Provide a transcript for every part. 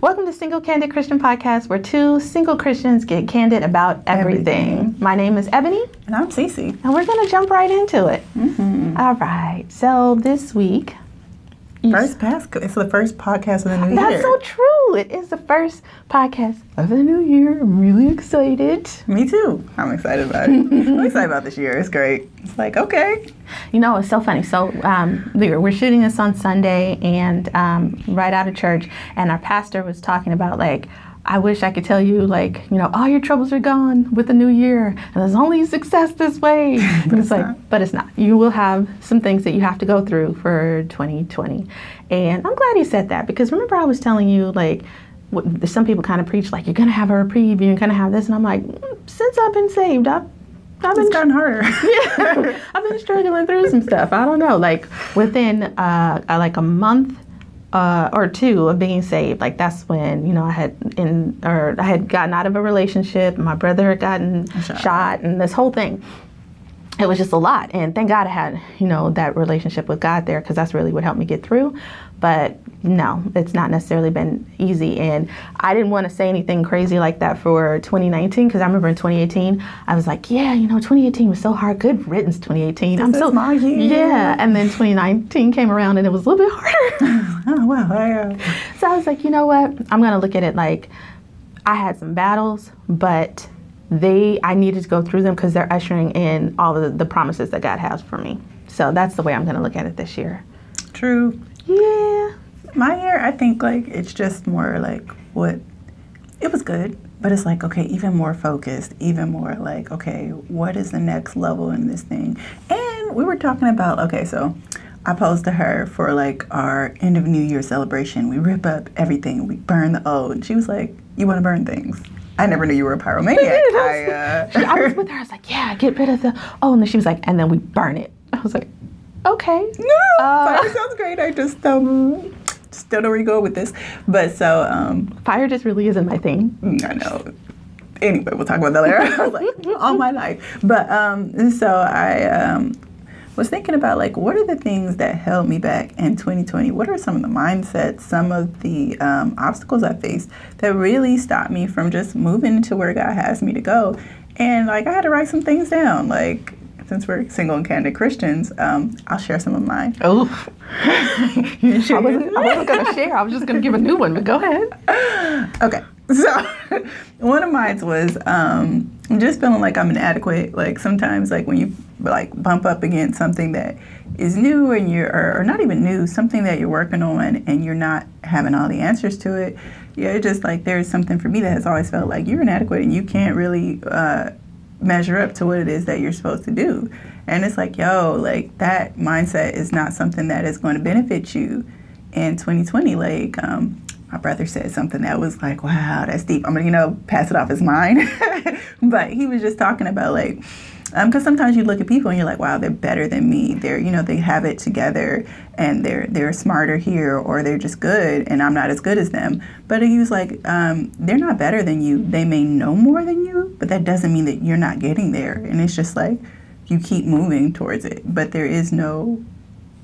Welcome to Single Candid Christian Podcast, where two single Christians get candid about everything. Everything. My name is Ebony, And I'm Cece. and we're going to jump right into it. Mm-hmm. All right. So this week, First pass. It's the first podcast of the new that's year. That's so true. It is the first podcast of the new year. I'm really excited. Me too. I'm excited about it. I'm excited about this year. It's great. It's like okay. You know, it's so funny. So um, we were, we're shooting this on Sunday, and um, right out of church, and our pastor was talking about like. I wish I could tell you, like, you know, all your troubles are gone with the new year, and there's only success this way. it's like, not. but it's not. You will have some things that you have to go through for 2020. And I'm glad he said that because remember, I was telling you, like, what, some people kind of preach, like, you're going to have a reprieve, you're going to have this. And I'm like, mm, since I've been saved, I've, I've been It's gotten harder. yeah, I've been struggling through some stuff. I don't know, like within uh, like a month uh, or two of being saved, like that's when you know I had in or I had gotten out of a relationship. My brother had gotten Shot. shot, and this whole thing. It was just a lot, and thank God I had you know that relationship with God there because that's really what helped me get through. But no, it's not necessarily been easy, and I didn't want to say anything crazy like that for 2019 because I remember in 2018 I was like, yeah, you know, 2018 was so hard. Good riddance, 2018. I'm This so is my year. yeah, and then 2019 came around and it was a little bit harder. oh wow. Uh, so I was like, you know what? I'm gonna look at it like I had some battles, but they I needed to go through them because they're ushering in all of the, the promises that God has for me. So that's the way I'm gonna look at it this year. true. Yeah. My year, I think like it's just more like what it was good, but it's like okay, even more focused, even more like okay, what is the next level in this thing? And we were talking about okay, so I posed to her for like our end of New Year celebration. We rip up everything, we burn the old. And she was like, "You want to burn things?" I never knew you were a pyromaniac. I, uh, She- I was with her. I was like, yeah, get rid of the. Oh, and then she was like, and then we burn it. I was like, okay. No, Uh, fire sounds great. I just um still don't know where you go with this. But so um Fire just really isn't my thing. I know. Anyway, we'll talk about that later. I was like all my life. But um and so I um was thinking about like what are the things that held me back in 2020? What are some of the mindsets, some of the um, obstacles I faced that really stopped me from just moving to where God has me to go? And like I had to write some things down. Like since we're single and candid Christians, um, I'll share some of mine. Oh. I wasn't, I wasn't gonna share. I was just gonna give a new one. But go ahead. Okay. So one of mine was um, just feeling like I'm inadequate. Like sometimes, like when you like bump up against something that is new and you're, or, or not even new, something that you're working on and you're not having all the answers to it. Yeah, it's just like there's something for me that has always felt like you're inadequate and you can't really uh, measure up to what it is that you're supposed to do. And it's like, yo, like that mindset is not something that is going to benefit you in 2020. Like, um, my brother said something that was like, wow, that's deep. I'm gonna, you know, pass it off as mine. but he was just talking about like, because sometimes you look at people and you're like, wow, they're better than me. They're, you know, they have it together and they're they're smarter here or they're just good and I'm not as good as them. But he was like, um, they're not better than you. They may know more than you, but that doesn't mean that you're not getting there. And it's just like you keep moving towards it, but there is no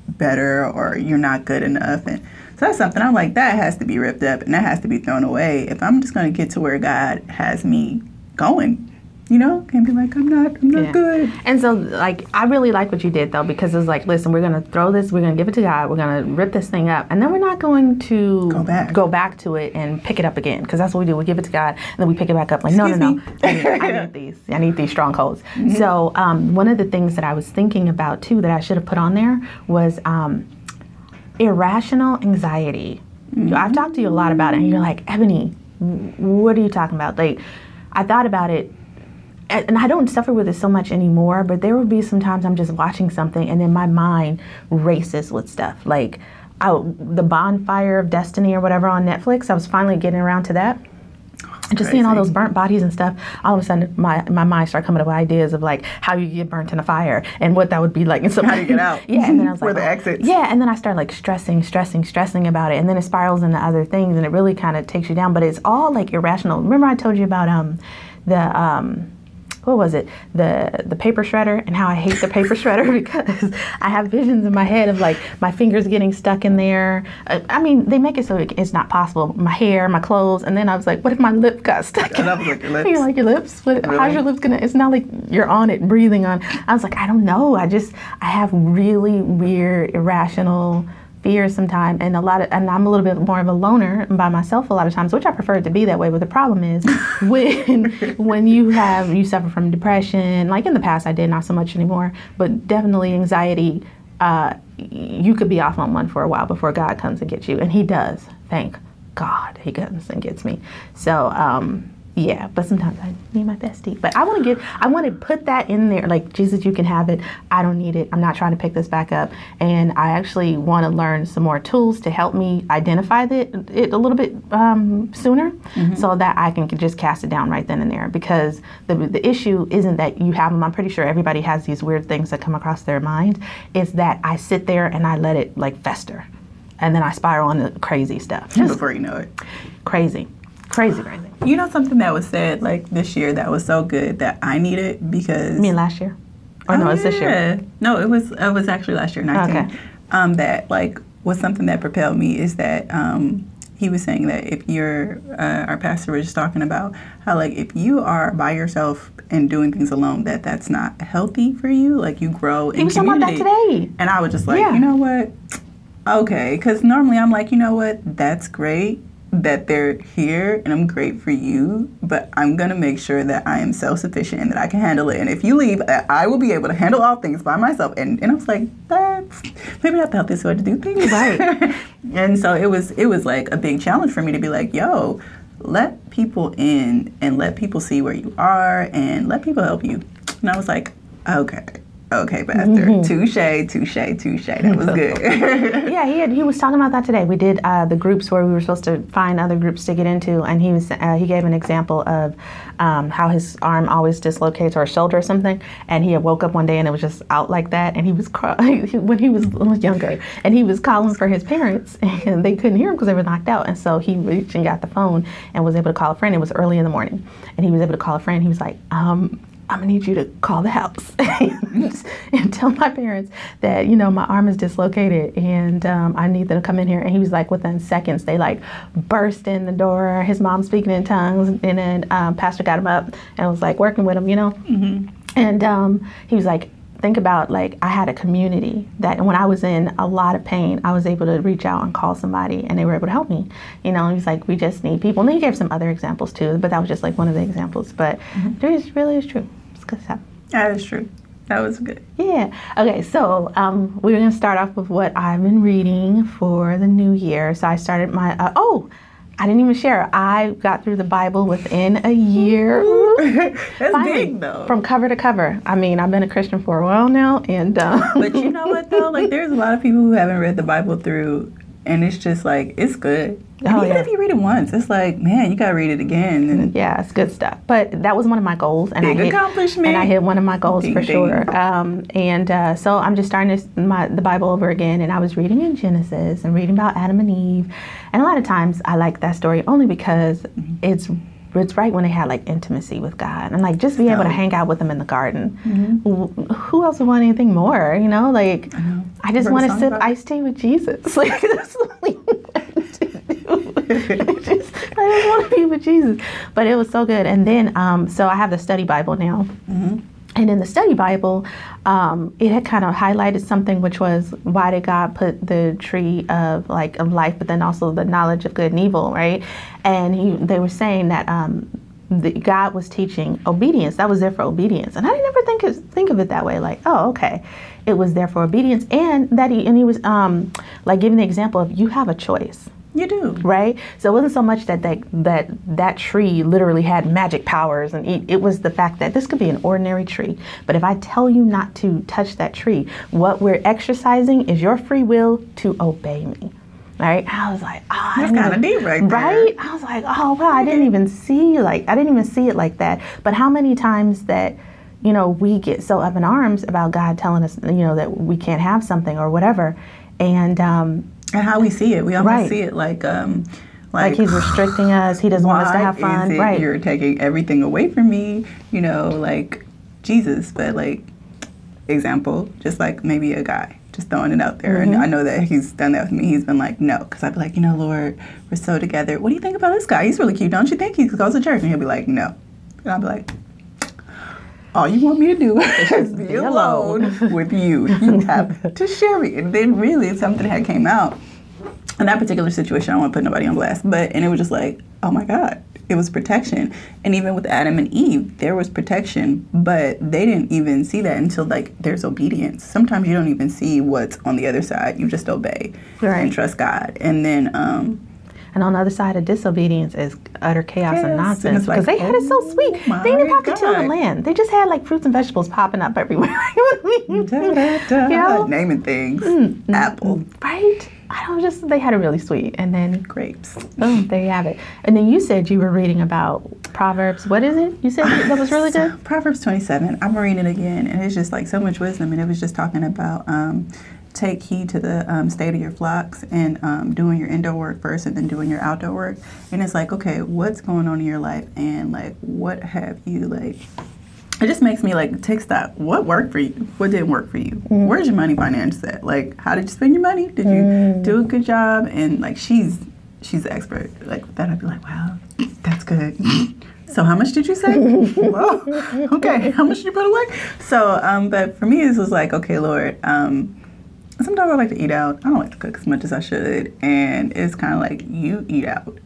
better or you're not good enough and so that's something I'm like that has to be ripped up and that has to be thrown away if I'm just going to get to where God has me going you know can't be like I'm not I'm not Yeah. good And so, like, I really like what you did though, because it's like, listen, we're gonna throw this, we're gonna give it to God, we're gonna rip this thing up, and then we're not going to Go back. go back to it and pick it up again, because that's what we do. We give it to God, and then we pick it back up. Like, no, no, no, I need, I need these. I need these strongholds. So, um, one of the things that I was thinking about too that I should have put on there was um, irrational anxiety. I've talked to you a lot about it, and you're like, Ebony, what are you talking about? Like, I thought about it and I don't suffer with it so much anymore, but there will be sometimes I'm just watching something and then my mind races with stuff. Like I, the Bonfire of Destiny or whatever on Netflix, I was finally getting around to that. Just seeing all those burnt bodies and stuff, all of a sudden my, my mind started coming up with ideas of like how you get burnt in a fire and what that would be like. And so How do you get out? Yeah, and then I was Where like, the oh. exits? Yeah, and then I started like stressing, stressing, stressing about it, and then it spirals into other things, and it really kind of takes you down. But it's all like irrational. Remember I told you about um the um what was it the the paper shredder and how I hate the paper shredder because I have visions in my head of like my fingers getting stuck in there. Uh, I mean, they make it so it's not possible. My hair, my clothes, and then I was like, what if my lip got stuck? And I was like, your lips? you like your lips? What, How's your lips gonna? It's not like you're on it, breathing on. I was like, I don't know. I just I have really weird, irrational fears sometimes and a lot of and I'm a little bit more of a loner by myself a lot of times which I prefer it to be that way but the problem is when when you have you suffer from depression like in the past I did not so much anymore but definitely anxiety uh, you could be off on one for a while before God comes and gets you and he does thank God he comes and gets me. So um yeah, but sometimes I need my bestie. But I want to give, I want to put that in there. Like, Jesus, you can have it. I don't need it. I'm not trying to pick this back up. And I actually want to learn some more tools to help me identify it, it a little bit um, sooner so that I can just cast it down right then and there. Because the, the issue isn't that you have them. I'm pretty sure everybody has these weird things that come across their mind. It's that I sit there and I let it like fester. And then I spiral into crazy stuff. Just Before you know it. crazy. Crazy, crazy. You know something that was said like this year that was so good that I needed because You mean last year? Or no, Oh, it's this year. yeah. No, it was it was actually last year, 19. Okay. Um, that like was something that propelled me is that um, he was saying that if you're uh, our pastor was just talking about how like if you are by yourself and doing things alone that that's not healthy for you like you grow in He was talking about that today. And I was just like, Yeah. you know what? Okay, because normally I'm like, you know what? That's great that they're here and I'm great for you, but I'm gonna make sure that I am self sufficient and that I can handle it. And if you leave, I I will be able to handle all things by myself. And, and I was like, that's maybe not the healthiest way to do things. Right. and so it was it was like a big challenge for me to be like, yo, let people in and let people see where you are and let people help you. And I was like, okay. Okay, Pastor. Touche, touche, touche. That was good. Yeah, he had, he was talking about that today. We did uh, the groups where we were supposed to find other groups to get into, and he was uh, he gave an example of um, how his arm always dislocates or his shoulder or something, and he had woke up one day and it was just out like that, and he was crying when he was, was younger, and he was calling for his parents, and they couldn't hear him because they were knocked out, and so he reached and got the phone and was able to call a friend. It was early in the morning, and he was able to call a friend. He was like, um, I'm gonna need you to call the house and tell my parents that you know my arm is dislocated and um, I need them to come in here. And he was like, within seconds, they like burst in the door. His mom speaking in tongues, and then um, Pastor got him up and was like working with him, you know. And um, he was like, think about like I had a community that when I was in a lot of pain, I was able to reach out and call somebody, and they were able to help me. You know, he's like, we just need people. And then he gave some other examples too, but that was just like one of the examples. But it is really is true. It's good stuff. that is true. That was good. Yeah. Okay. So um, we're gonna start off with what I've been reading for the new year. So I started my. Uh, oh, I didn't even share. I got through the Bible within a year. That's Finally, big though. From cover to cover. I mean, I've been a Christian for a while now, and um, but you know what though? Like there's a lot of people who haven't read the Bible through and it's just like it's good. Oh, even yeah. if you read it once, it's like, man, you gotta read it again. And yeah, it's good stuff. But that was one of my goals, and Big I hit, accomplishment. And I hit one of my goals Ding, for ding. sure. Um, and uh, so I'm just starting this, my, the Bible over again, and I was reading in Genesis and reading about Adam and Eve, and a lot of times I like that story only because Mm-hmm. it's it's right when they had like intimacy with God and like just be able to hang out with them in the garden. Mm-hmm. Who else would want anything more? You know, like I just want to sip iced tea with Jesus. Like that's what we want to do. I just, I just want to be with Jesus. But it was so good. And then, um, so I have the study Bible now. And in the study Bible, um, it had kind of highlighted something, which was why did God put the tree of like of life, but then also the knowledge of good and evil, right? And he, they were saying that um, the, God was teaching obedience. That was there for obedience, and I didn't ever think of, think of it that way. Like, oh, okay, it was there for obedience, and that he and he was um, like giving the example of you have a choice you do. right? So it wasn't so much that that that, that tree literally had magic powers, and it, it was the fact that this could be an ordinary tree. But if I tell you not to touch that tree, what we're exercising is your free will to obey me. Right? I was like, oh, That's didn't kinda deep right there. Right? I was like, oh wow, I didn't even see like I didn't even see it like that. But how many times that you know we get so up in arms about God telling us you know that we can't have something or whatever, and um, And how we see it. We almost Right. see it like um Like, he's restricting us. He doesn't want us to have fun. is it right. You're taking everything away from me. You know, like Jesus, but like example, just like maybe a guy. Just throwing it out there, Mm-hmm. and I know that he's done that with me. He's been like, no, because I'd be like, you know, Lord, we're so together. What do you think about this guy? He's really cute, don't you think? He goes to church, and he'll be like, no, and I'll be like, all you want me to do is be Be alone with you. You have to share me. And then really something had came out. In that particular situation, I don't want to put nobody on blast, but and it was just like, oh my God, it was protection. And even with Adam and Eve, there was protection, but they didn't even see that until like there's obedience. Sometimes you don't even see what's on the other side. You just obey Right. and trust God. And then um And on the other side of disobedience is utter chaos and and nonsense it's because like, they had it so oh sweet. They didn't have to till the land. They just had like fruits and vegetables popping up everywhere. You know? naming things. Mm, Apple, right? I don't just they had it really sweet, and then grapes. boom, there you have it. And then you said you were reading about Proverbs. What is it? You said that was really good. Proverbs 27. I'm reading it again, and it's just like so much wisdom. And it was just talking about um, take heed to the um, state of your flocks and um, doing your indoor work first and then doing your outdoor work. And it's like, okay, what's going on in your life? And like, what have you like? It just makes me like take stock. What worked for you? What didn't work for you? Where's your money finance at? Like, how did you spend your money? Did you do a good job? And like, she's she's the expert. Like that, I'd be like, wow, that's good. So how much did you say? Whoa, okay. How much did you put away? So, um, but for me, this was like, okay, Lord. Um, sometimes I like to eat out. I don't like to cook as much as I should, and it's kind of like you eat out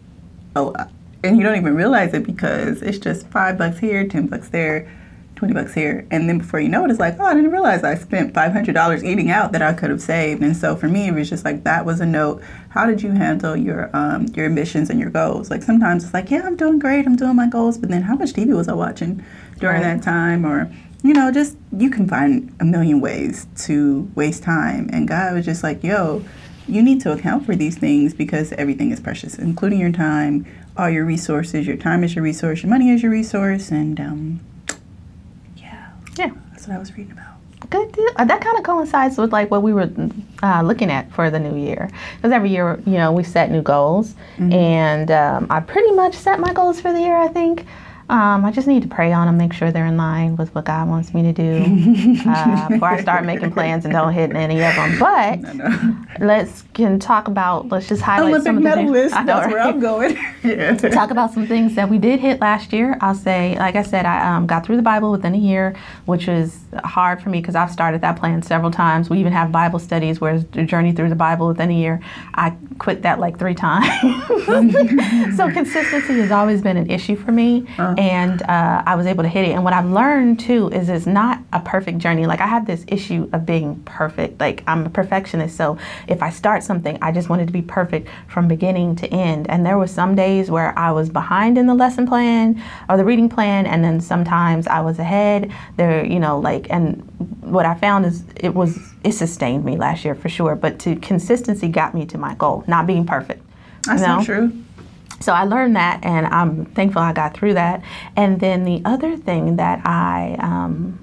a lot, and you don't even realize it because it's just five bucks here, ten bucks there. 20 bucks here. And then before you know it it's like oh i didn't realize i spent $500 eating out that i could have saved. And so for me it was just like that was a note. How did you handle your um, your ambitions and your goals? Like sometimes it's like yeah i'm doing great i'm doing my goals but then how much tv was i watching during that time? Or you know just you can find a million ways to waste time and god was just like yo you need to account for these things because everything is precious including your time all your resources your time is your resource your money is your resource and um, yeah Yeah. that's what i was reading about Good deal. Uh, that kind of coincides with like what we were uh, looking at for the new year. Because every year, you know, we set new goals, and um, I pretty much set my goals for the year. I think. Um, I just need to pray on them, make sure they're in line with what God wants me to do uh, before I start making plans and don't hit any of them. But I know. let's can talk about. Let's just highlight olympic some of the things. medalist know, that's where i'm going yeah talk about some things that we did hit last year. I'll say, like I said, I um, got through the Bible within a year, which was hard for me because I've started that plan several times. We even have Bible studies where it's the journey through the Bible within a year. I quit that like three times. so consistency has always been an issue for me, and uh, I was able to hit it. And what I've learned too is it's not a perfect journey. Like I have this issue of being perfect. Like I'm a perfectionist, so if I start something, I just want it to be perfect from beginning to end. And there were some days where I was behind in the lesson plan or the reading plan, and then sometimes I was ahead. There, you know, like and what I found is it was it sustained me last year for sure. But to consistency got me to my goal, not being perfect. that's you not know? true So I learned that, and I'm thankful I got through that. And then the other thing that I um,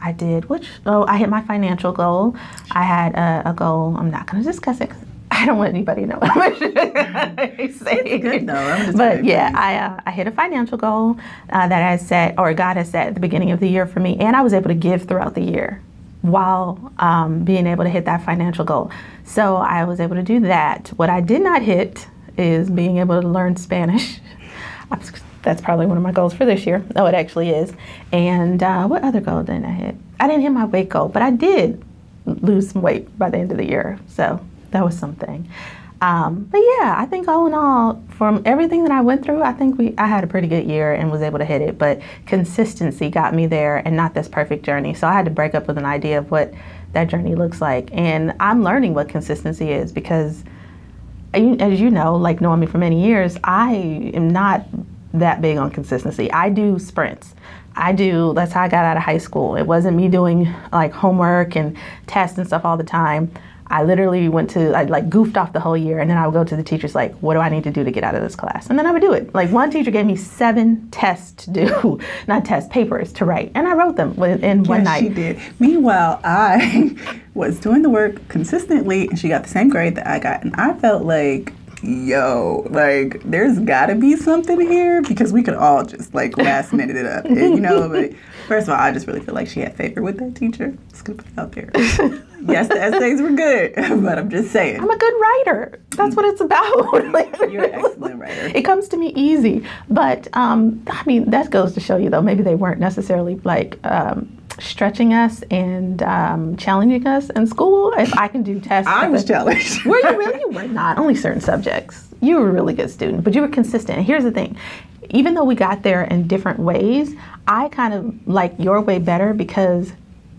I did, which oh, I hit my financial goal. I had a, a goal. I'm not going to discuss it. I don't want anybody to know. it's good, though. I'm just but yeah. I uh, I hit a financial goal uh, that I set, or God has set at the beginning of the year for me, and I was able to give throughout the year while um, being able to hit that financial goal. So I was able to do that. What I did not hit is being able to learn Spanish. That's probably one of my goals for this year. Oh, it actually is. And uh, what other goal didn't I hit? I didn't hit my weight goal, but I did lose some weight by the end of the year. So that was something. Um, but yeah, I think all in all, from everything that I went through, I think we I had a pretty good year and was able to hit it. But consistency got me there, and not this perfect journey. So I had to break up with an idea of what that journey looks like, and I'm learning what consistency is because as you know, like knowing me for many years, I am not that big on consistency. I do sprints. I do, that's how I got out of high school. It wasn't me doing like homework and tests and stuff all the time. I literally went to, I like goofed off the whole year and then I would go to the teachers like, what do I need to do to get out of this class? And then I would do it. Like one teacher gave me seven tests to do, not tests, papers to write. And I wrote them in one Yes, night. she did. Meanwhile, I was doing the work consistently, and she got the same grade that I got, and I felt like yo, like there's gotta be something here because we could all just like last minute it up, and, you know. But first of all, I just really feel like she had favor with that teacher. Just gonna put it out there. Yes, the essays were good, but I'm just saying. I'm a good writer. That's what it's about. Like, You're an excellent writer. It comes to me easy, but um, I mean that goes to show you though maybe they weren't necessarily like um, stretching us and um, challenging us in school. If I can do tests, I was challenged. were you really? You were not. Only certain subjects. You were a really good student, but you were consistent. And here's the thing. Even though we got there in different ways, I kind of like your way better because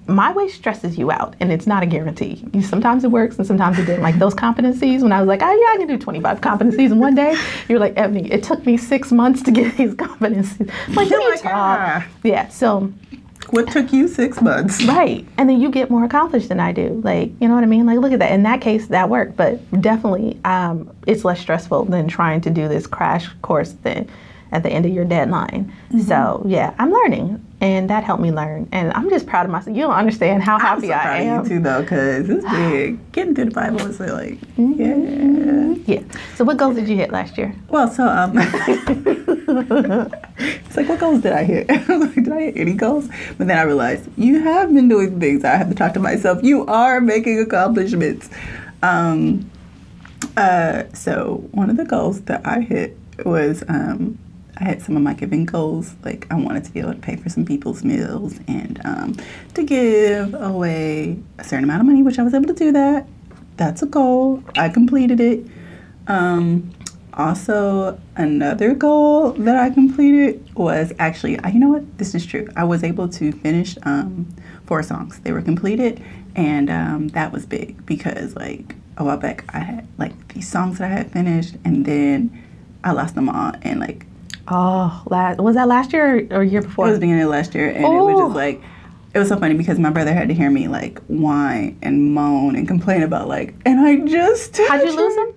my way stresses you out and it's not a guarantee. You, sometimes it works and sometimes it didn't. Like those competencies, when I was like, oh yeah, I can do 25 competencies in one day, you're like, Ebony, it took me six months to get these competencies. I'm like, You're what like, talking? ah. Yeah, so What took you six months? Right. And then you get more accomplished than I do. Like, you know what I mean? Like, look at that. In that case, that worked. But definitely, um, it's less stressful than trying to do this crash course thing at the end of your deadline. Mm-hmm. So, yeah, I'm learning. And that helped me learn. And I'm just proud of myself. You don't understand how happy so I am. of you too, though, because it's big. Getting through the Bible is like, yeah. Yeah. So, what goals did you hit last year? Well, so um, it's like, what goals did I hit? I was like, did I hit any goals? But then I realized you have been doing things. I have to talk to myself. You are making accomplishments. Um, uh, so one of the goals that I hit was um, I had some of my giving goals. Like I wanted to be able to pay for some people's meals and um, to give away a certain amount of money, which I was able to do that. That's a goal. I completed it. Um, also, another goal that I completed was actually, you know what? This is true. I was able to finish um, four songs. They were completed, and um, that was big because, like, a while back, I had like these songs that I had finished, and then I lost them all, and like Oh, last, was that last year or, or year before? it was beginning of last year, and it was Oh. just like it was so funny because my brother had to hear me like whine and moan and complain about like, and I just How'd you lose them?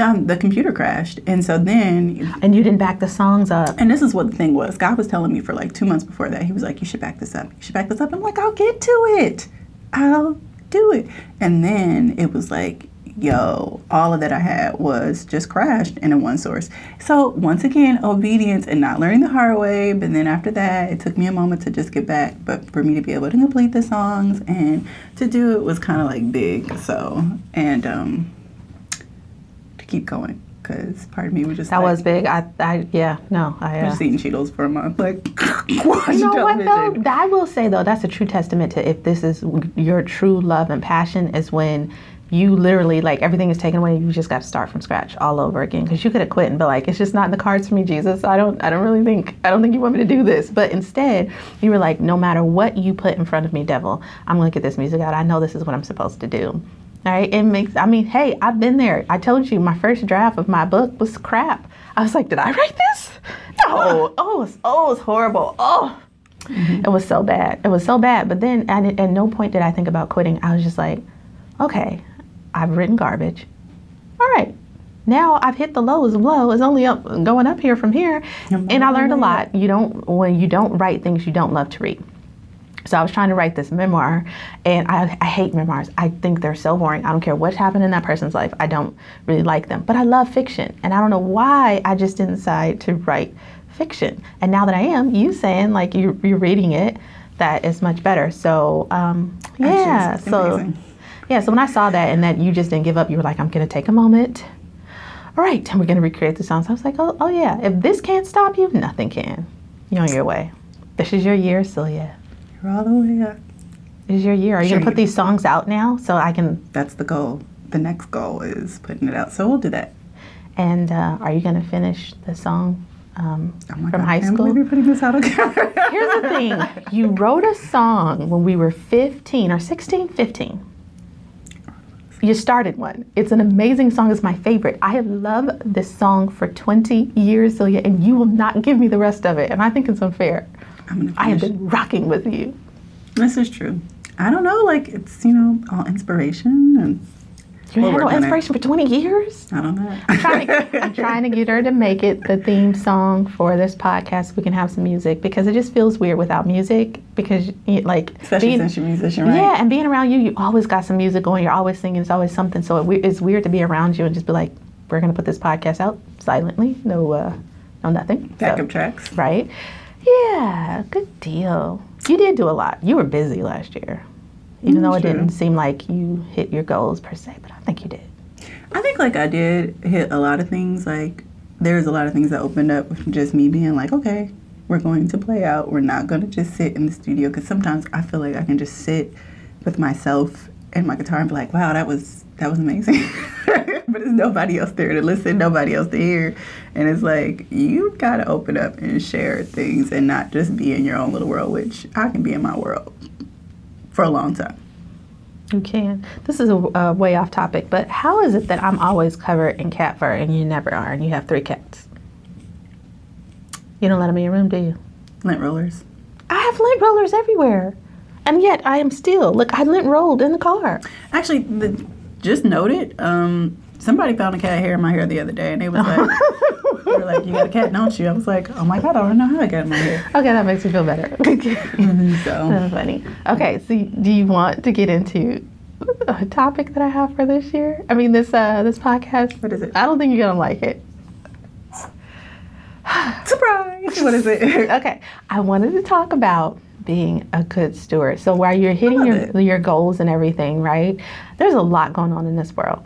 Um, the computer crashed, and so then And you didn't back the songs up. And this is what the thing was. God was telling me for like two months before that. He was like, "You should back this up. You should back this up." I'm like, "I'll get to it. I'll do it." And then it was like, "Yo, all of that I had was just crashed in a one source." So once again, obedience and not learning the hard way. But then after that, it took me a moment to just get back. But for me to be able to complete the songs and to do it was kind of like big. So and um, to keep going because part of me was just That like, was big. I, I, yeah, no, I. Uh, just eating Cheetos for a month. Like, You know what though? I will say though, that's a true testament to if this is your true love and passion is when you literally like everything is taken away. You just got to start from scratch all over again because you could have quit and be like, it's just not in the cards for me, Jesus. I don't, I don't really think, I don't think you want me to do this. But instead, you were like, no matter what you put in front of me, devil, I'm gonna get this music out. I know this is what I'm supposed to do. All right, it makes. I mean, hey, I've been there. I told you my first draft of my book was crap. I was like, did I write this? No. Oh, oh, it's, oh, it's horrible. Oh. Mm-hmm. It was so bad. It was so bad. But then at, at no point did I think about quitting. I was just like, okay, I've written garbage. All right. Now I've hit the lows of low. It's only up going up here from here. And I learned a lot. You don't when you don't write things you don't love to read. So I was trying to write this memoir, and I, I hate memoirs. I think they're so boring. I don't care what's happened in that person's life. I don't really like them. But I love fiction, and I don't know why I just didn't decide to write fiction. And now that I am, you saying like you, you're reading it, that is much better. So um, yeah, it's so amazing. Yeah. So when I saw that and that you just didn't give up, you were like, I'm gonna take a moment. All right, and we're gonna recreate the songs. I was like, oh, oh yeah. If this can't stop you, nothing can. You're on your way. This is your year, Celia. You're all the way up. This is your year. Are you Sure gonna put you- these songs out now so I can? That's the goal. The next goal is putting it out. So we'll do that. And uh, are you gonna finish the song um, Oh my from God, high school? you're putting this out on camera. Here's the thing. You wrote a song when we were 15 or 16, 15. You started one. It's an amazing song. It's my favorite. I have loved this song for 20 years, Celia, and you will not give me the rest of it. And I think it's unfair. I'm gonna I have been rocking with you. This is true. I don't know. Like it's you know all inspiration and You We'll had no work on it. inspiration for 20 years? I don't know. I'm trying, to, I'm trying to get her to make it the theme song for this podcast. We can have some music because it just feels weird without music. Because, like, Especially being- since you're a musician, right? Yeah, and being around you, you always got some music going. You're always singing. It's always something. So it, it's weird to be around you and just be like, we're gonna put this podcast out silently. No, uh, no nothing. Backup So- tracks. right? Yeah, good deal. You did do a lot. You were busy last year, even though it true. didn't seem like you hit your goals per se, but I think you did. I think like I did hit a lot of things. Like there's a lot of things that opened up with just me being like, okay, we're going to play out. We're not going to just sit in the studio because sometimes I feel like I can just sit with myself and my guitar and be like, wow, that was that was amazing. but there's nobody else there to listen, nobody else to hear, and it's like you gotta open up and share things and not just be in your own little world, which I can be in my world for a long time. You can. This is a, a way off topic, but how is it that I'm always covered in cat fur and you never are, and you have three cats? You don't let them in your room, do you? Lint rollers. I have lint rollers everywhere, and yet I am still look. I lint rolled in the car. Actually, the, just noted, um, somebody found a cat hair in my hair the other day, and they was like, they were like, "You got a cat, don't you?" I was like, "Oh my god, I don't know how I got in my hair." Okay, that makes me feel better. So That's funny. Okay, so do you want to get into a topic that I have for this year? I mean, this uh, this podcast. What is it? I don't think you're gonna like it. surprise! What is it? Okay, I wanted to talk about being a good steward. So while you're hitting your it. your goals and everything, right? There's a lot going on in this world.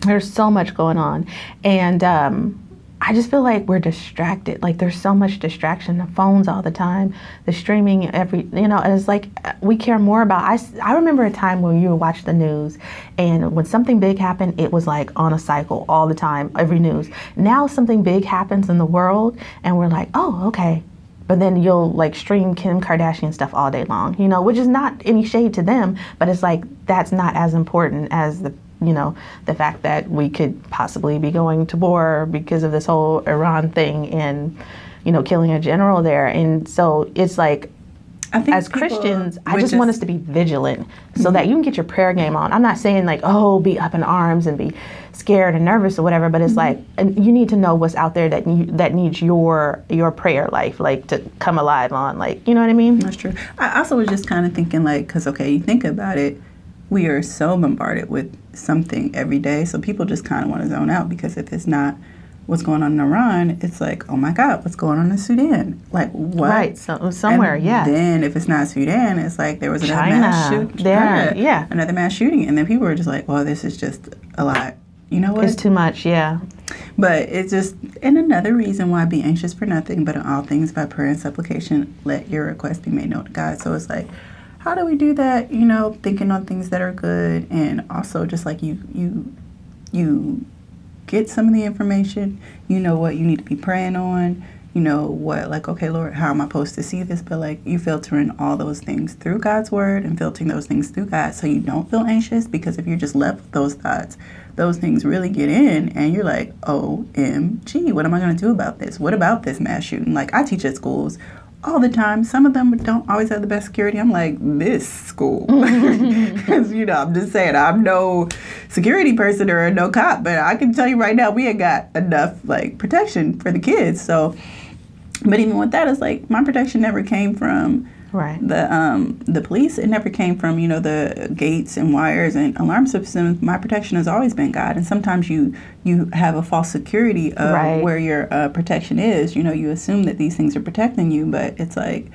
There's so much going on, and um, I just feel like we're distracted. Like there's so much distraction. The phones all the time, the streaming every. You know, and it's like uh, we care more about. I, I remember a time when you would watch the news, and when something big happened, it was like on a cycle all the time, every news. Now something big happens in the world, and we're like, oh, okay. But then you'll like stream Kim Kardashian stuff all day long, you know, which is not any shade to them, but it's like that's not as important as the you know the fact that we could possibly be going to war because of this whole Iran thing and you know killing a general there, and so it's like I think as Christians, I would just want us to be vigilant so that mm-hmm. you can get your prayer game on. I'm not saying like, oh, be up in arms and be scared and nervous or whatever, but it's mm-hmm. like and you need to know what's out there that you, that needs your your prayer life like to come alive on, like you know what I mean? That's true. I also was just kind of thinking, like, because, okay, you think about it, we are so bombarded with something every day. So people just kind of want to zone out because if it's not what's going on in Iran, it's like, oh my God, what's going on in Sudan? Like, what? Right, so oh, somewhere, And yeah. Then if it's not Sudan, it's like there was another China. mass shooting. There, yeah. Another mass shooting. And then people were just like, well, this is just a lot. You know what? It's too much, yeah. But it's just, and another reason why be anxious for nothing, but in all things by prayer and supplication, let your request be made known to God. So it's like, how do we do that? You know, thinking on things that are good, and also just like you, you, you get some of the information. You know what you need to be praying on. You know what, like, okay, Lord, how am I supposed to see this? But like, you filtering all those things through God's word and filtering those things through God, so you don't feel anxious. Because if you're just left with those thoughts, those things really get in, and you're like, OMG, what am I going to do about this? What about this mass shooting? Like, I teach at schools all the time. Some of them don't always have the best security. I'm like, this school. Because, you know, I'm just saying, I'm no security person or no cop, but I can tell you right now, we ain't got enough, like, protection for the kids. So, but even with that, it's like, my protection never came from Right. the um the police it never came from you know the gates and wires and alarm systems my protection has always been god and sometimes you you have a false security of Right. where your uh, protection is you know you assume that these things are protecting you but it's like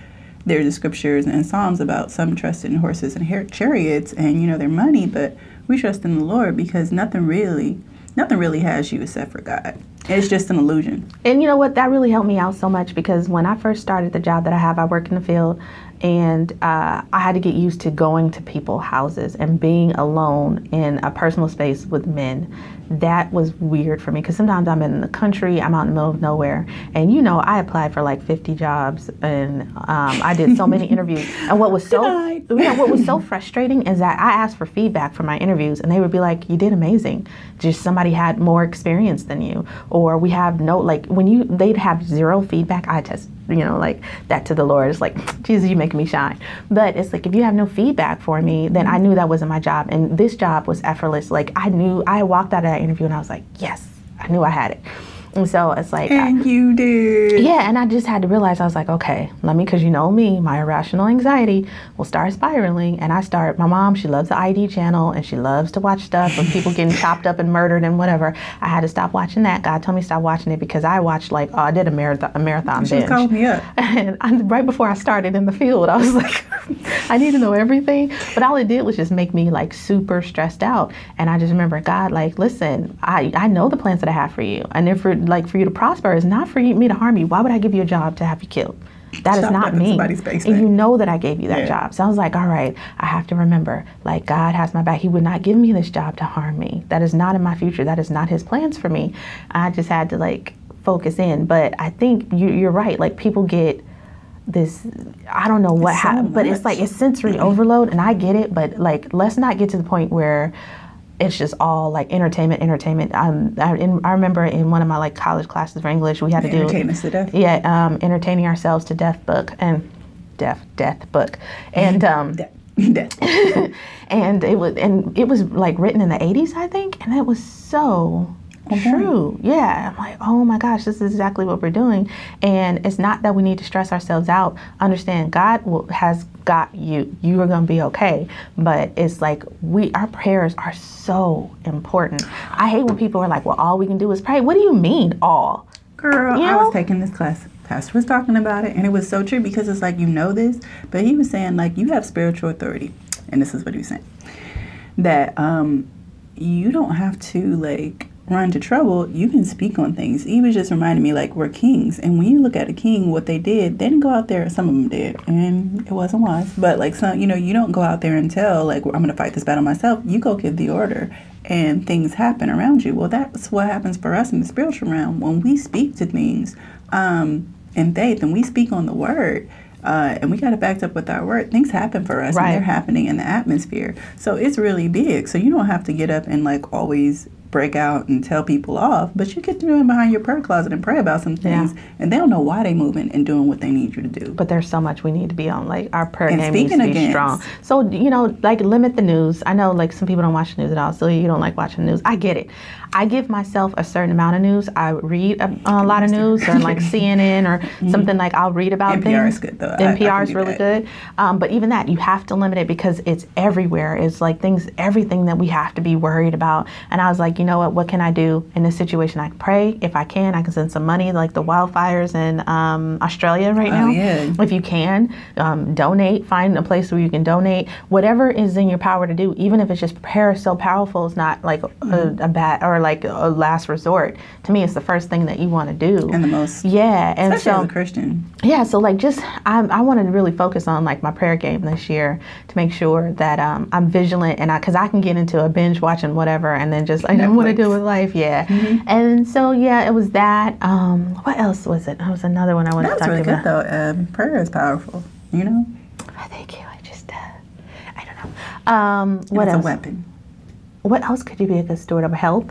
there's the scriptures and psalms about some trust in horses and har- chariots and you know their money but we trust in the lord because nothing really nothing really has you except for god it's just an illusion And you know what? That really helped me out so much because when I first started the job that I have, I work in the field, and uh, I had to get used to going to people's houses and being alone in a personal space with men. That was weird for me because sometimes I'm in the country, I'm out in the middle of nowhere, and you know, I applied for like 50 jobs and um, I did so many interviews. And what was so know, what was so frustrating is that I asked for feedback for my interviews, and they would be like, "You did amazing. Just somebody had more experience than you, or we have no like when you they'd have zero feedback. I test, you know, like that to the Lord. It's like, Jesus, you making me shine. But it's like if you have no feedback for me, then I knew that wasn't my job, and this job was effortless. Like I knew I walked out of that interview, and I was like, yes, I knew I had it. And so it's like, And you did. yeah, and I just had to realize I was like, okay, let me, because you know me, my irrational anxiety will start spiraling. And I start, my mom, she loves the ID channel and she loves to watch stuff with people getting chopped up and murdered and whatever. I had to stop watching that. God told me to stop watching it because I watched like, oh, I did a marathon, a marathon She binge. calling me up. And I, right before I started in the field, I was like, I need to know everything. But all it did was just make me like super stressed out. And I just remember God, like, listen, I, I know the plans that I have for you. And if like for you to prosper is not for you, me to harm you. Why would I give you a job to have you killed? That is Chopped not me. And you know that I gave you that Yeah. job. So I was like, all right, I have to remember, like, God has my back. He would not give me this job to harm me. That is not in my future. That is not his plans for me. I just had to like focus in. But I think you, you're right. Like people get this I don't know what so happened, but it's like it's sensory overload, and I get it. But like, let's not get to the point where it's just all like entertainment, entertainment. Um, I, in, I remember in one of my like college classes for English, we had to do Entertain us to death. yeah, um, entertaining ourselves to death book and death death book, and um, That, that. and it was and it was like written in the 80s i think and it was so true. Yeah. I'm like oh my gosh this is exactly what we're doing. And it's not that we need to stress ourselves out. Understand god will, has got you. You are going to be okay. But it's like we our prayers are so important. I hate when people are like well all we can do is pray. What do you mean all? Girl, You I was taking this class. Pastor was talking about it, and it was so true because it's like you know this, but he was saying like you have spiritual authority, and this is what he was saying that um you don't have to like run to trouble. You can speak on things. He was just reminding me like we're kings, and when you look at a king, what they did, they didn't go out there. Some of them did, and it wasn't wise. But like some, you know, you don't go out there and tell like I'm going to fight this battle myself. You go give the order, and things happen around you. Well, that's what happens for us in the spiritual realm when we speak to things um, in faith and we speak on the word. Uh, and we got it backed up with our word. Things happen for us, Right. and they're happening in the atmosphere. So it's really big. So you don't have to get up and like always break out and tell people off, but you get to do it behind your prayer closet and pray about some Yeah. things, and they don't know why they're moving and doing what they need you to do. but there's so much we need to be on. Like our prayer And game needs to be against- strong. So you know, like limit the news. I know like some people don't watch the news at all. So you don't like watching the news. I get it. I give myself a certain amount of news. I read a, a lot of news or like CNN or something like I'll read about NPR things. is good, though. I- I NPR is really that. good. Um, but even that, you have to limit it because it's everywhere. It's like things, everything that we have to be worried about. And I was like, you know what? What can I do in this situation? I pray if I can. I can send some money, like the wildfires in um, Australia right now Oh, yeah. if you can um, donate find a place where you can donate whatever is in your power to do even if it's just prayer is so powerful it's not like Mm-hmm. a, a bad or like a last resort to me it's the first thing that you want to do And the most, yeah and especially so as a Christian. yeah so like just I, I wanted to really focus on like my prayer game this year to make sure that um, i'm vigilant and i because i can get into a binge watching whatever and then just i don't want to do with life yeah and so yeah it was that um, what else was it that was another one i wanted That to talk really about good though. Um, prayer is powerful. You know, Thank you. I just, uh, I don't know. Um, what it's else? a weapon. What else could you be a good steward of health?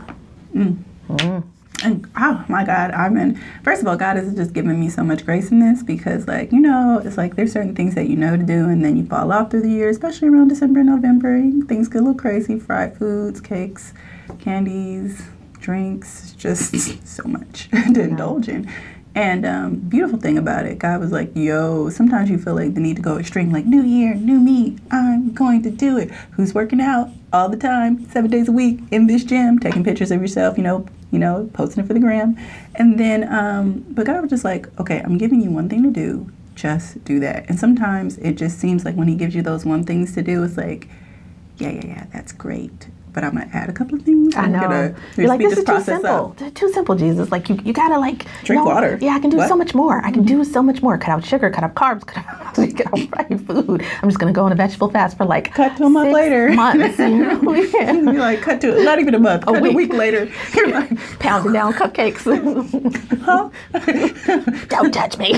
And oh my God, I've been first of all, God has just given me so much grace in this because like, you know, it's like there's certain things that you know to do and then you fall off through the year, especially around December, and November. Things get a little crazy. Fried foods, cakes, candies, drinks, just so much to indulge in. And um, beautiful thing about it, God was like, "Yo, sometimes you feel like the need to go extreme, like new year, new me. I'm going to do it. Who's working out all the time, seven days a week in this gym, taking pictures of yourself, you know, you know, posting it for the gram. And then, um, but God was just like, okay, I'm giving you one thing to do. Just do that. And sometimes it just seems like when He gives you those one things to do, it's like, yeah, yeah, yeah, that's great. But I'm gonna add a couple of things. I know. gonna You're like, speed this is too simple. Too- simple, Jesus. Like, you, you gotta, like, Drink no, water. Yeah, I can do What? so much more. I can mm-hmm. do so much more. Cut out sugar, cut out carbs, cut out, cut out fried food. I'm just gonna go on a vegetable fast for like Cut to a month later. Months, you know? Yeah. You're like, cut to not even a month, cut week. a week later. You're like, Pounding down cupcakes. huh? Don't touch me.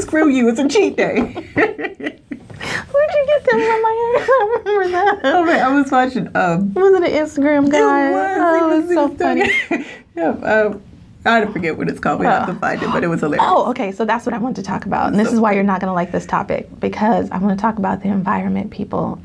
Screw you, it's a cheat day. Where'd you get them from my hair? I remember that. oh man, I was watching um Was it an Instagram guy? It was. Oh, it was, so funny. yeah, um, I forget what it's called. We have to find it, but it was hilarious. Oh, okay. So that's what I wanted to talk about. And this So is why you're not going to like this topic because I want to talk about the environment, people.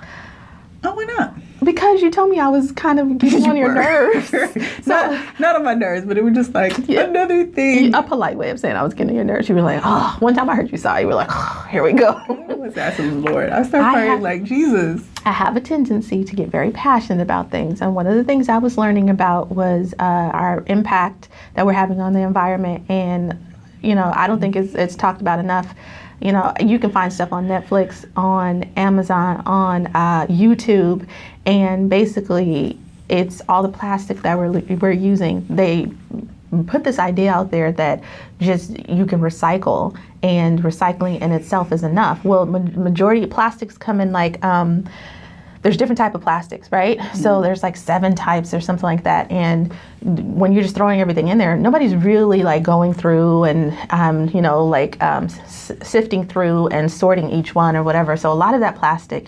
Oh, why not? Because you told me I was kind of getting on your nerves. so, not, not on my nerves, but it was just like another thing. a polite way of saying I was getting on your nerves. You were like, oh, one time I heard you sigh. You were like, oh, here we go. I was asking the Lord. I started I praying have- like Jesus. I have a tendency to get very passionate about things. And one of the things I was learning about was uh, our impact that we're having on the environment. And, you know, I don't think it's, it's talked about enough. You know, you can find stuff on Netflix, on Amazon, on uh, YouTube, and basically it's all the plastic that we're, we're using. They put this idea out there that just you can recycle and recycling in itself is enough. Well, ma- majority plastics come in like um, there's different type of plastics, right? So there's like seven types or something like that. And when you're just throwing everything in there, nobody's really like going through and um, you know like um, s- sifting through and sorting each one or whatever. So a lot of that plastic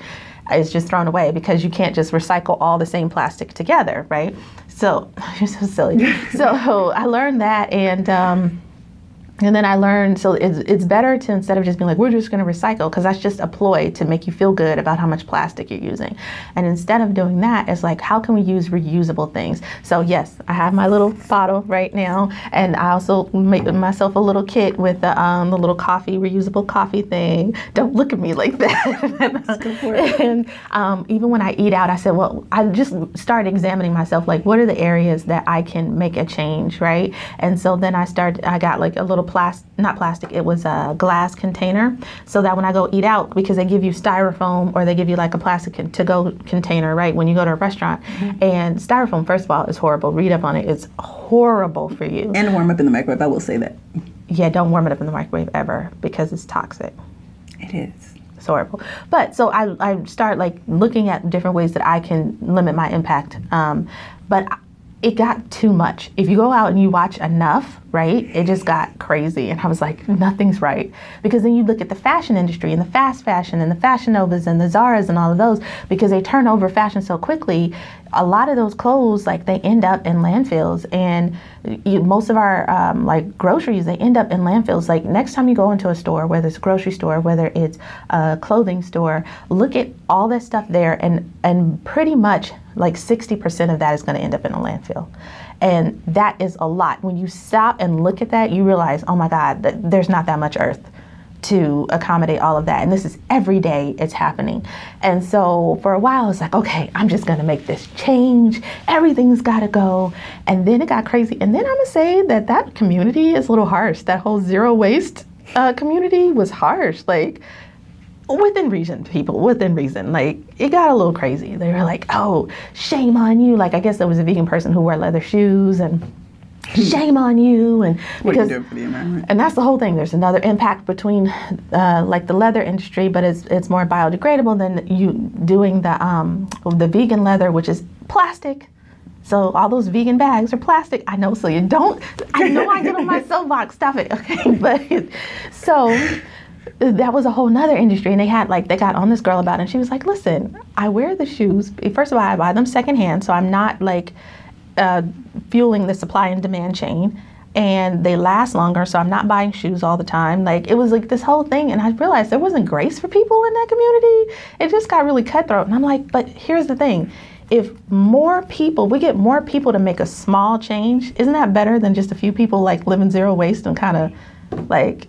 is just thrown away because you can't just recycle all the same plastic together, right? So you're so silly. so I learned that and. Um, and then I learned so it's, it's better to instead of just being like, we're just going to recycle, because that's just a ploy to make you feel good about how much plastic you're using. And instead of doing that, it's like, how can we use reusable things? So, yes, I have my little bottle right now. And I also made myself a little kit with the, um, the little coffee, reusable coffee thing. Don't look at me like that. and um, even when I eat out, I said, well, I just started examining myself like, what are the areas that I can make a change, right? And so then I started, I got like a little plastic, not plastic, it was a glass container so that when I go eat out, because they give you styrofoam or they give you like a plastic to go container, right? When you go to a restaurant. And styrofoam, first of all, is horrible. Read up on it. It's horrible for you. And warm up in the microwave. I will say that. Yeah, don't warm it up in the microwave ever because it's toxic. It is. It's horrible. But so I, I start like looking at different ways that I can limit my impact. Um, but it got too much. If you go out and you watch enough, right, it just got crazy. And I was like, nothing's right. Because then you look at the fashion industry and the fast fashion and the Fashion Novas and the Zaras and all of those, because they turn over fashion so quickly, a lot of those clothes, like they end up in landfills. And you, most of our um, like groceries, they end up in landfills. Like next time you go into a store, whether it's a grocery store, whether it's a clothing store, look at all that stuff there and, and pretty much like 60% of that is going to end up in a landfill. And that is a lot. When you stop and look at that, you realize, oh my God, th- there's not that much earth to accommodate all of that. And this is every day it's happening. And so for a while, it's like, okay, I'm just going to make this change. Everything's got to go. And then it got crazy. And then I'm going to say that that community is a little harsh. That whole zero waste uh, community was harsh. Like, within reason, people, within reason. Like, it got a little crazy. They were like, oh, shame on you. Like, I guess there was a vegan person who wore leather shoes and shame on you. And you because doing for the environment? and that's the whole thing. There's another impact between uh, like the leather industry, but it's it's more biodegradable than you doing the um, the vegan leather, which is plastic. So all those vegan bags are plastic. I know. So you don't. I know I get on my soapbox. Stop it. Okay. But so that was a whole nother industry and they had like they got on this girl about it and she was like listen i wear the shoes. First of all i buy them secondhand so i'm not like uh, fueling the supply and demand chain and they last longer so i'm not buying shoes all the time. Like it was like this whole thing and i realized there wasn't grace for people in that community. It just got really cutthroat and i'm like but here's the thing. If more people we get more people to make a small change isn't that better than just a few people like living zero waste and kind of like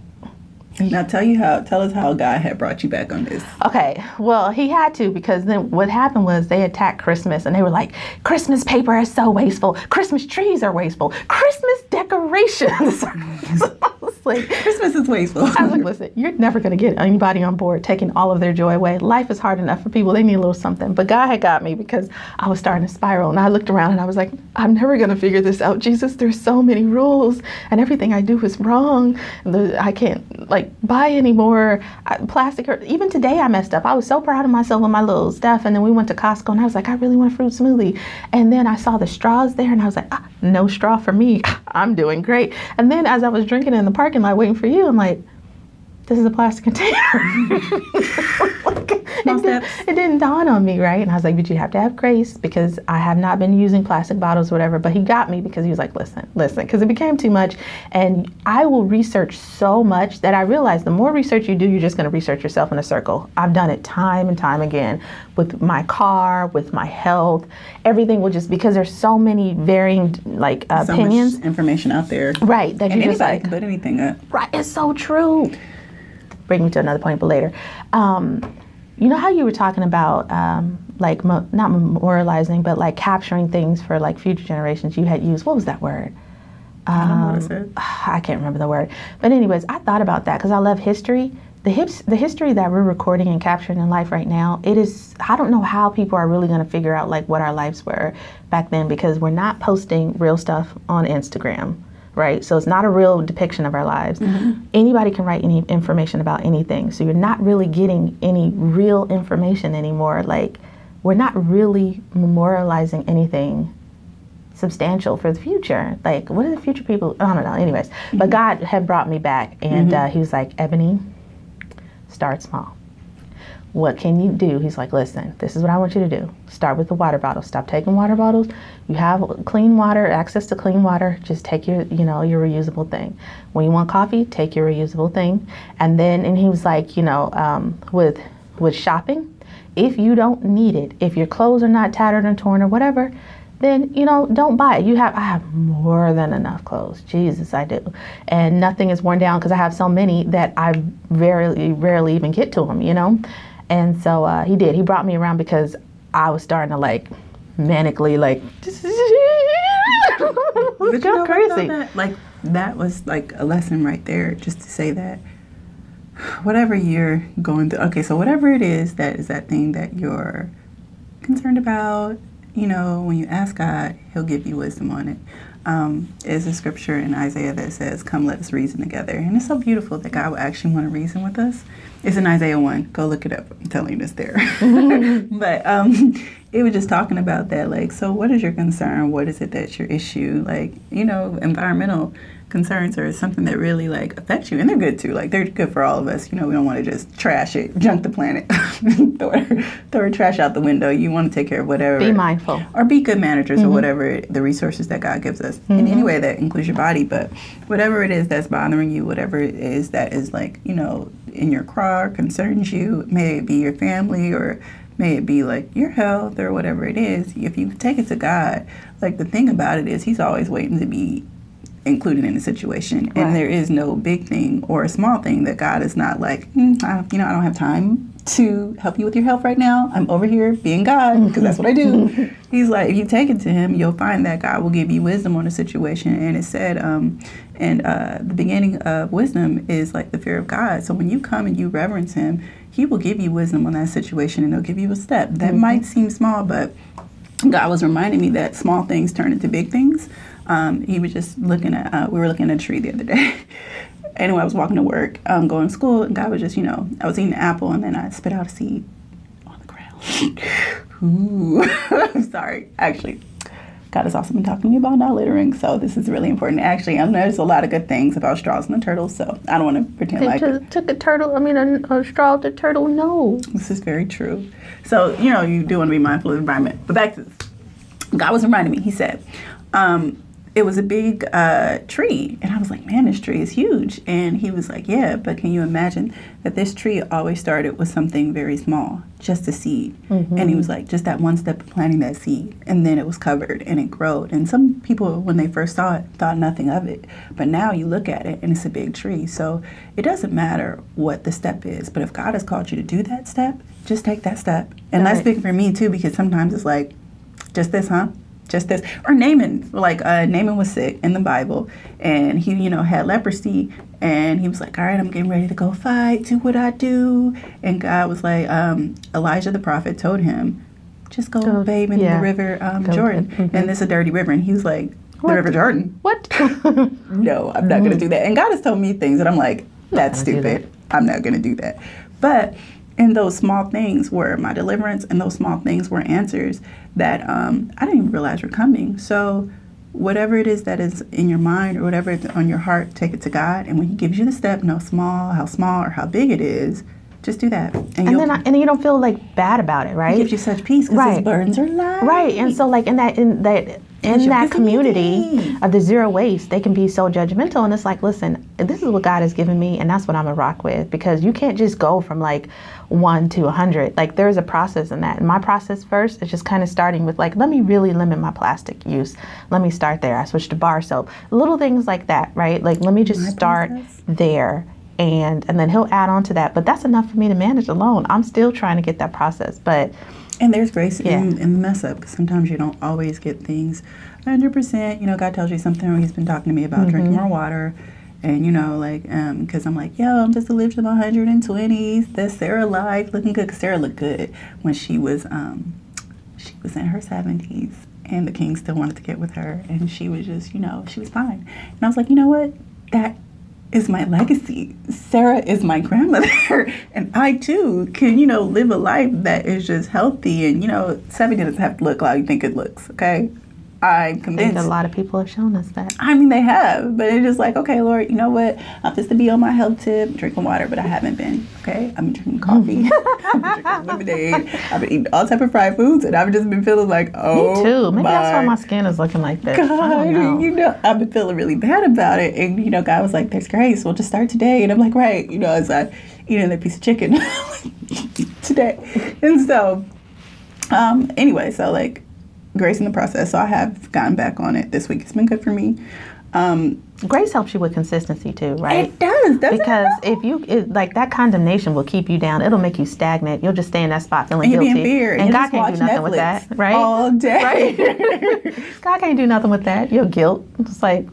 Now tell you how. Tell us how God had brought you back on this. Okay, well, he had to because then what happened was they attacked Christmas and they were like, Christmas paper is so wasteful. Christmas trees are wasteful. Christmas decorations. like, Christmas is wasteful. I was like, listen, you're never going to get anybody on board taking all of their joy away. Life is hard enough for people. They need a little something. But God had got me because I was starting to spiral. And I looked around and I was like, I'm never going to figure this out. Jesus, there's so many rules and everything I do is wrong. I can't like buy any more uh, plastic. Or, even today I messed up. I was so proud of myself with my little stuff. And then we went to Costco and I was like, I really want a fruit smoothie. And then I saw the straws there and I was like, ah, no straw for me. I'm doing great. And then as I was drinking in the parking lot waiting for you, I'm like, this is a plastic container. like, it, did, it, didn't dawn on me, right? And I was like, but you have to have grace because I have not been using plastic bottles or whatever. But he got me because he was like, listen, listen, because it became too much. And I will research so much that I realized the more research you do, you're just going to research yourself in a circle. I've done it time and time again with my car, with my health. Everything will just, because there's so many varying like uh, So much opinions. information out there. Right, that And you just like, can put anything up. Right, it's so true. Bring me to another point, but later. Um, you know how you were talking about um, like mo- not memorializing, but like capturing things for like future generations. You had used what was that word? I Um, it. I can't remember the word. But anyways, I thought about that because I love history. The hips, the history that we're recording and capturing in life right now, it is. I don't know how people are really going to figure out like what our lives were back then because we're not posting real stuff on Instagram, right? So it's not a real depiction of our lives. Mm-hmm. Anybody can write any information about anything, so you're not really getting any real information anymore. Like we're not really memorializing anything substantial for the future. Like, what are the future people? I don't know. Anyways, but mm-hmm. God had brought me back, and mm-hmm. uh, He was like, Ebony, start small. What can you do? He's like, listen, this is what I want you to do. Start with the water bottle. Stop taking water bottles. You have clean water, access to clean water. Just take your, you know, your reusable thing. When you want coffee, take your reusable thing. And then, and he was like, you know, um, with with shopping, if you don't need it, if your clothes are not tattered and torn or whatever, then you know don't buy it. You have I have more than enough clothes. Jesus, I do, and nothing is worn down because I have so many that I very rarely even get to them. You know, and so uh, he did. He brought me around because I was starting to like manically like But you know go crazy. that, like that was like a lesson right there, just to say that whatever you're going through. Okay, so whatever it is that is that thing that you're concerned about, you know, when you ask God, He'll give you wisdom on it. Um, is a scripture in Isaiah that says, "Come, let us reason together," and it's so beautiful that God would actually want to reason with us. It's in Isaiah one. Go look it up. I'm telling you, it's there. but um, it was just talking about that. Like, so what is your concern? What is it that's your issue? Like, you know, environmental concerns or something that really like affects you, and they're good too. Like, they're good for all of us. You know, we don't want to just trash it, junk the planet, throw, our, throw our trash out the window. You want to take care of whatever Be mindful. or be good managers or mm-hmm. whatever the resources that God gives us in mm-hmm. any way that includes your body. But whatever it is that's bothering you, whatever it is that is like, you know, in your car, concerns you, may it be your family or may it be like your health or whatever it is, if you take it to God, like the thing about it is He's always waiting to be included in the situation. Right. And there is no big thing or a small thing that God is not like, mm, I, you know, I don't have time to help you with your health right now. I'm over here being God because that's what I do. He's like, if you take it to Him, you'll find that God will give you wisdom on the situation. And it said, um, and uh, the beginning of wisdom is like the fear of God. So when you come and you reverence Him, He will give you wisdom on that situation and He'll give you a step. That might seem small, but God was reminding me that small things turn into big things. Um, he was just looking at, uh, we were looking at a tree the other day. anyway, I was walking to work, um, going to school, and God was just, you know, I was eating an apple and then I spit out a seed on the ground. Ooh, I'm sorry. Actually, God has also been talking to me about not littering, so this is really important. Actually, I know there's a lot of good things about straws and the turtles, so I don't want to pretend They like took, took a turtle, I mean, a, a straw to turtle No, This is very true. So, you know, you do want to be mindful of the environment. But back to this. God was reminding me, he said, um, it was a big uh, tree. And I was like, man, this tree is huge. And he was like, yeah, but can you imagine that this tree always started with something very small, just a seed. And he was like, just that one step of planting that seed. And then it was covered and it growed. And some people, when they first saw it, thought nothing of it. But now you look at it and it's a big tree. So it doesn't matter what the step is. But if God has called you to do that step, just take that step. And that's Right. big for me too, because sometimes it's like, just this, huh? Just this. Or Naaman, like uh, Naaman was sick in the Bible, and he, you know, had leprosy, and he was like, "All right, I'm getting ready to go fight. Do what I do." And God was like, um, Elijah the prophet told him, "Just go Go- bathe in yeah. the river um, Jordan." mhm. And this is a dirty river, and he was like, "The What? River Jordan." What? no, I'm not gonna do that. And God has told me things that I'm like, that's stupid. I'm not gonna do that. But in those small things were my deliverance, and those small things were answers that um, I didn't even realize were coming. So whatever it is that is in your mind or whatever is on your heart, take it to God. And when He gives you the step, no small, how small or how big it is, just do that. And, And then I, and you don't feel like bad about it, He right? gives you such peace because His Right. burdens are light. Right, and so like in that in that in that community community. of the zero waste, they can be so judgmental, and it's like, listen, this is what God has given me, and that's what I'm a rock with, because you can't just go from like one to a hundred. Like there's a process in that. And my process first is just kind of starting with like, let me really limit my plastic use. Let me start there. I switched to bar soap, little things like that, right? Like let me just My start process? there. And, and then he'll add on to that, but that's enough for me to manage alone. I'm still trying to get that process, but And there's grace Yeah. in, in the mess up because sometimes you don't always get things 100%. You know, God tells you something, or He's been talking to me about drinking Mm-hmm. more water. And, you know, like, because I'm like, yo, I'm just to live to my 120s. That's Sarah life looking good. Because Sarah looked good when she was, um, she was in her 70s. And the king still wanted to get with her. And she was just, you know, she was fine. And I was like, you know what? That is my legacy. Sarah is my grandmother, and I too can, you know, live a life that is just healthy. And you know, seventy doesn't have to look like you think it looks. Okay, I'm I think a lot of people have shown us that. I mean, they have, but it's just like, okay, Lord, you know what? I'm just to be on my health tip, drinking water, but I haven't been. Okay, I've been drinking coffee, I've been drinking lemonade, I've been eating all type of fried foods, and I've just been feeling like, oh, Me too. Maybe that's why my skin is looking like this. I God, don't know. you know, I've been feeling really bad about it. And, you know, God was like, there's grace. We'll just start today. And I'm like, right. You know, as I eating another piece of chicken today. And so, um, anyway, so like, grace in the process. So I have gotten back on it this week. It's been good for me. Um, Grace helps you with consistency too, right? It does, doesn't because it? if you it, like that condemnation will keep you down. It'll make you stagnant. You'll just stay in that spot feeling And guilty. fear. and you'll God just can't do nothing with Netflix that, right? All day. right? God can't do nothing with that. Your guilt. It's like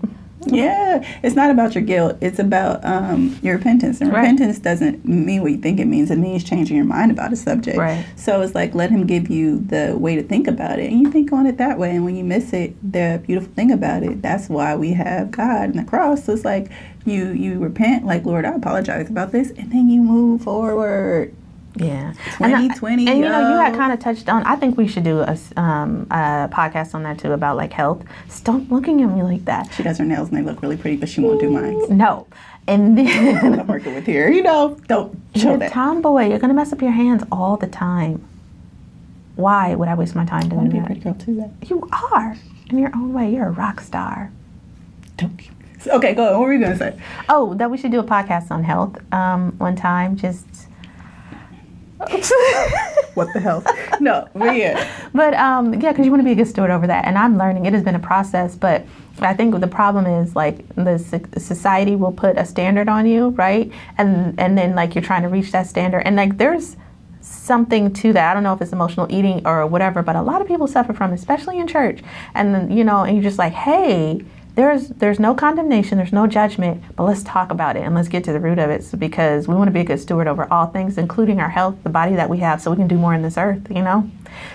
Yeah, it's not about your guilt. It's about um, your repentance. And Right. repentance doesn't mean what you think it means. It means changing your mind about a subject. Right. So it's like let him give you the way to think about it, and you think on it that way. And when you miss it, the beautiful thing about it, that's why we have God and the cross. So it's like you you repent, like Lord, I apologize about this, and then you move forward. Yeah. And I- 2020, And, you know, you had kind of touched on, I think we should do a, um, a podcast on that too about like health. Stop looking at me like that. She does her nails and they look really pretty, but she won't do mine. No. And then I'm working with here. You know, don't show you're that. tomboy. You're going to mess up your hands all the time. Why would I waste my time I want doing to be a that? pretty girl too. Then. You are. In your own way. You're a rock star. Don't. Okay, go. on. What were you gonna say? Oh, that we should do a podcast on health um, one time. Just. What the hell? No, but yeah. But um, yeah, because you want to be a good steward over that. And I'm learning. It has been a process, but I think the problem is like the society will put a standard on you, right? And and then like you're trying to reach that standard, and like there's something to that. I don't know if it's emotional eating or whatever, but a lot of people suffer from, especially in church. And you know, and you're just like, hey. There's there's no condemnation, there's no judgment, but let's talk about it and let's get to the root of it because we want to be a good steward over all things, including our health, the body that we have, so we can do more in this earth, you know?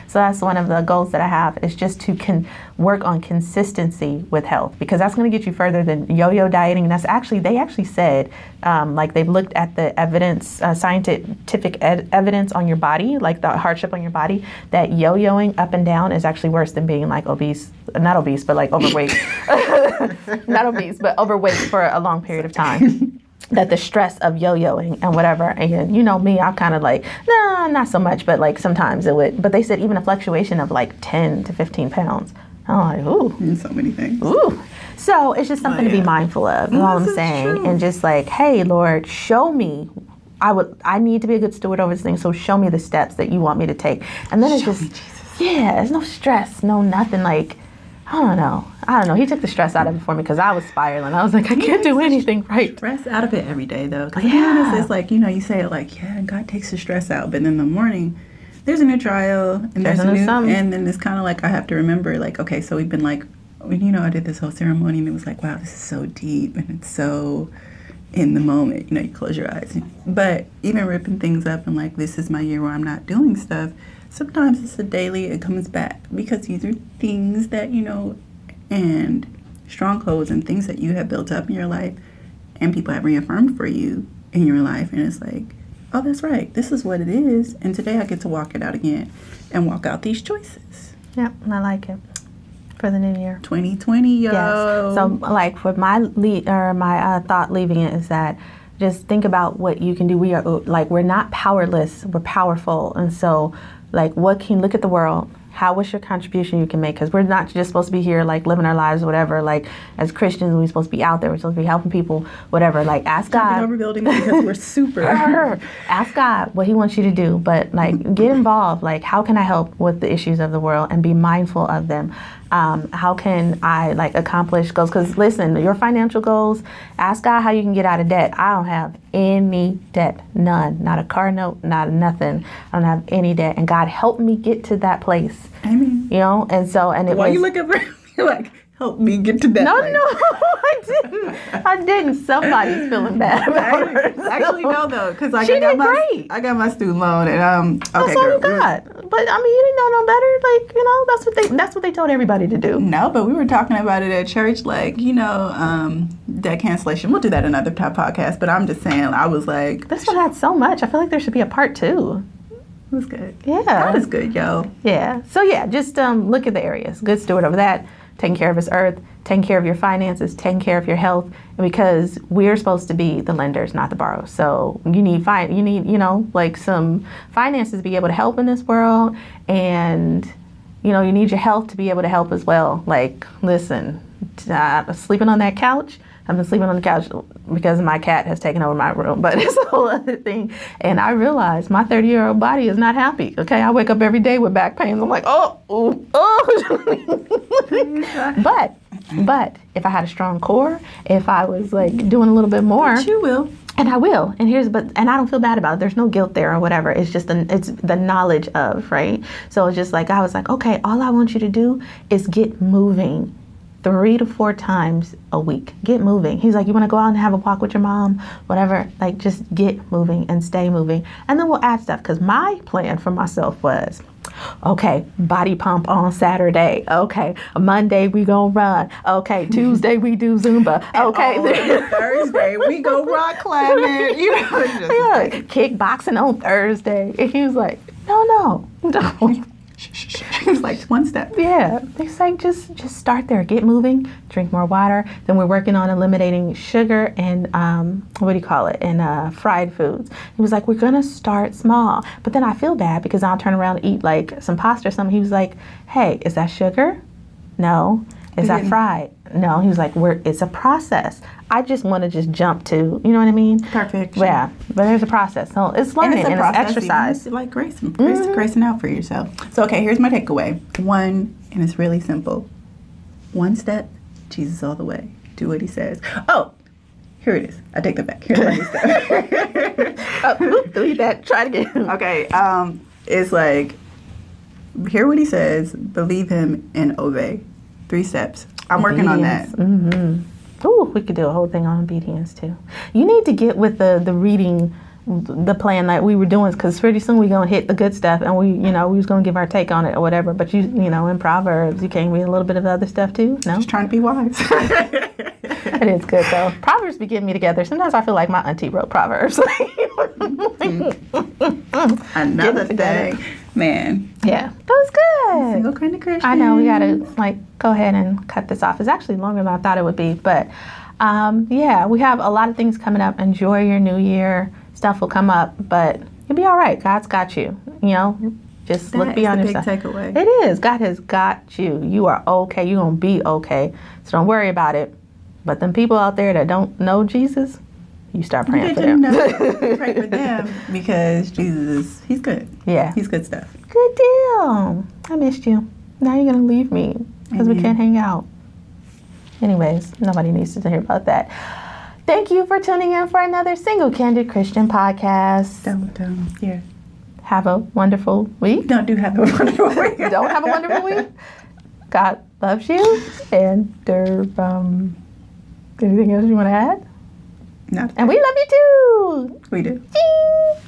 So that's one of the goals that I have is just to can work on consistency with health because that's going to get you further than yo-yo dieting. And that's actually they actually said um, like they've looked at the evidence, uh, scientific ed- evidence on your body, like the hardship on your body, that yo-yoing up and down is actually worse than being like obese, not obese, but like overweight, not obese, but overweight for a long period of time. that the stress of yo-yoing and whatever and you know me i'm kind of like nah not so much but like sometimes it would but they said even a fluctuation of like 10 to 15 pounds. I'm like ooh. And so many things. ooh. So it's just something to be mindful of is all This i'm saying? true. and just like hey lord show me i would i need to be a good steward over this thing so show me the steps that you want me to take. And then it's just yeah there's no stress no nothing like I don't know. I don't know. He took the stress out of it for me because I was spiraling. I was like, I can't do anything right. Stress out of it every day, though. Because Yeah. it's like, you know, you say it like, yeah, God takes the stress out. But in the morning, there's a new trial. And there's, There's a new and then it's kind of like I have to remember, like, okay, so we've been like, you know, I did this whole ceremony and it was like, wow, this is so deep and it's so in the moment. You know, you close your eyes. But even ripping things up and like, this is my year where I'm not doing stuff, sometimes it's a daily, it comes back because these are things that, you know, and strongholds and things that you have built up in your life and people have reaffirmed for you in your life and it's like oh that's right this is what it is and today i get to walk it out again and walk out these choices Yep, I like it. for the new year. 2020, yo. Yes. So, like, for my lead or my uh, thought leaving it is that just think about what you can do. We are like we're not powerless. We're powerful, and so like what can look at the world how what's your contribution you can make? Because we're not just supposed to be here like living our lives whatever. Like as christians we're supposed to be out there. We're supposed to be helping people whatever. Like ask god. over buildings because we're super. Ask god what he wants you to do. But like get involved. Like how can i help with the issues of the world and be mindful of them um, how can I like accomplish goals? Because listen, your financial goals, ask God how you can get out of debt. I don't have any debt, none, not a car note, not nothing. I don't have any debt, and God helped me get to that place. Amen. You know, and so and it Why was. you looking for me like? Help me get to that. No, place. no, I didn't. I didn't. Somebody's feeling bad about her. Actually, no, though, because She I got did my, great. I got my student loan, and um, okay, That's all girl, you we got. But I mean, you didn't know no better. Like you know, that's what they that's what they told everybody to do. No, but we were talking about it at church, like you know, um, debt cancellation. We'll do that another time podcast. But I'm just saying, I was like, This one had so much. I feel like there should be a part two. it was good. Yeah. God is good, yo. Yeah. So yeah, just um, look at the areas. Good steward over that. Taking care of his earth, taking care of your finances, taking care of your health, because we're supposed to be the lenders, not the borrowers. So you need fi- you need you know like some finances to be able to help in this world, and you know you need your health to be able to help as well. Like listen, uh, sleeping on that couch. I've been sleeping on the couch because my cat has taken over my room, but it's a whole other thing. And I realized my 30 year old body is not happy. Okay, I wake up every day with back pains. I'm like, oh, ooh, oh. oh. but, but if I had a strong core, if I was like doing a little bit more, You will. and I will. And here's but and I don't feel bad about it. There's no guilt there or whatever. It's just the it's the knowledge of, right? So it's just like I was like, okay, all I want you to do is get moving three to four times a week. Get moving. He's like, you want to go out and have a walk with your mom, whatever. Like just get moving and stay moving. And then we'll add stuff. Cause my plan for myself was Okay, body pump on Saturday. Okay, Monday we gonna run. Okay, Tuesday we do Zumba. Okay, On Thursday we go rock climbing. You know, just yeah, kickboxing on Thursday. And he was like, no, no, no. it's like one step. yeah, it's like just just start there, get moving, drink more water. Then we're working on eliminating sugar and um, what do you call it? And uh, fried foods. He was like, we're gonna start small, but then I feel bad because I'll turn around and eat like some pasta or something. He was like, hey, is that sugar? No. Is that fried? No. He was like, we're it's a process. I just want to just jump to, you know what I mean? Perfect. Yeah, but there's a process. So it's And learning it's and, it's exercise. It's like grace, grace, gracing out for yourself. So, okay, here's my takeaway. One, and it's really simple. One step, Jesus all the way. Do what he says. Oh, here it is. I take that back. Here's step. Oh, oop, delete that. Try it again. okay, um, it's like hear what he says, believe him, and obey. Three steps. I'm working on that. Mm-hmm. Ooh, we could do a whole thing on obedience too. You need to get with the the reading, the plan that we were doing, because pretty soon we gonna hit the good stuff, and we, you know, we was gonna give our take on it or whatever. But you, you know, in Proverbs, you can't read a little bit of the other stuff too. No, Just trying to be wise. it is good though. Proverbs be getting me together. Sometimes I feel like my auntie wrote Proverbs. Another it together. thing, man. yeah, that was good. Single Candid Christian. I know we gotta like go ahead and cut this off. It's actually longer than I thought it would be, but um, yeah, we have a lot of things coming up. Enjoy your new year. Stuff will come up, but you'll be all right. God's got you. You know, just That look is beyond the big yourself. takeaway. It is. God has got you. You are okay. You're gonna be okay. So don't worry about it. But them people out there that don't know Jesus, you start praying for you them. know? Pray for them because Jesus, he's good. yeah. He's good stuff. Good deal. I missed you. Now you're gonna leave me because we can't hang out. Anyways, nobody needs to hear about that. Thank you for tuning in for another Single Candid Christian podcast. Don't, um, yeah. Have a wonderful week. Don't do have a wonderful week. Don't have a wonderful week. God loves you. And um, anything else you want to add? No, And we love you too. we do. Ding.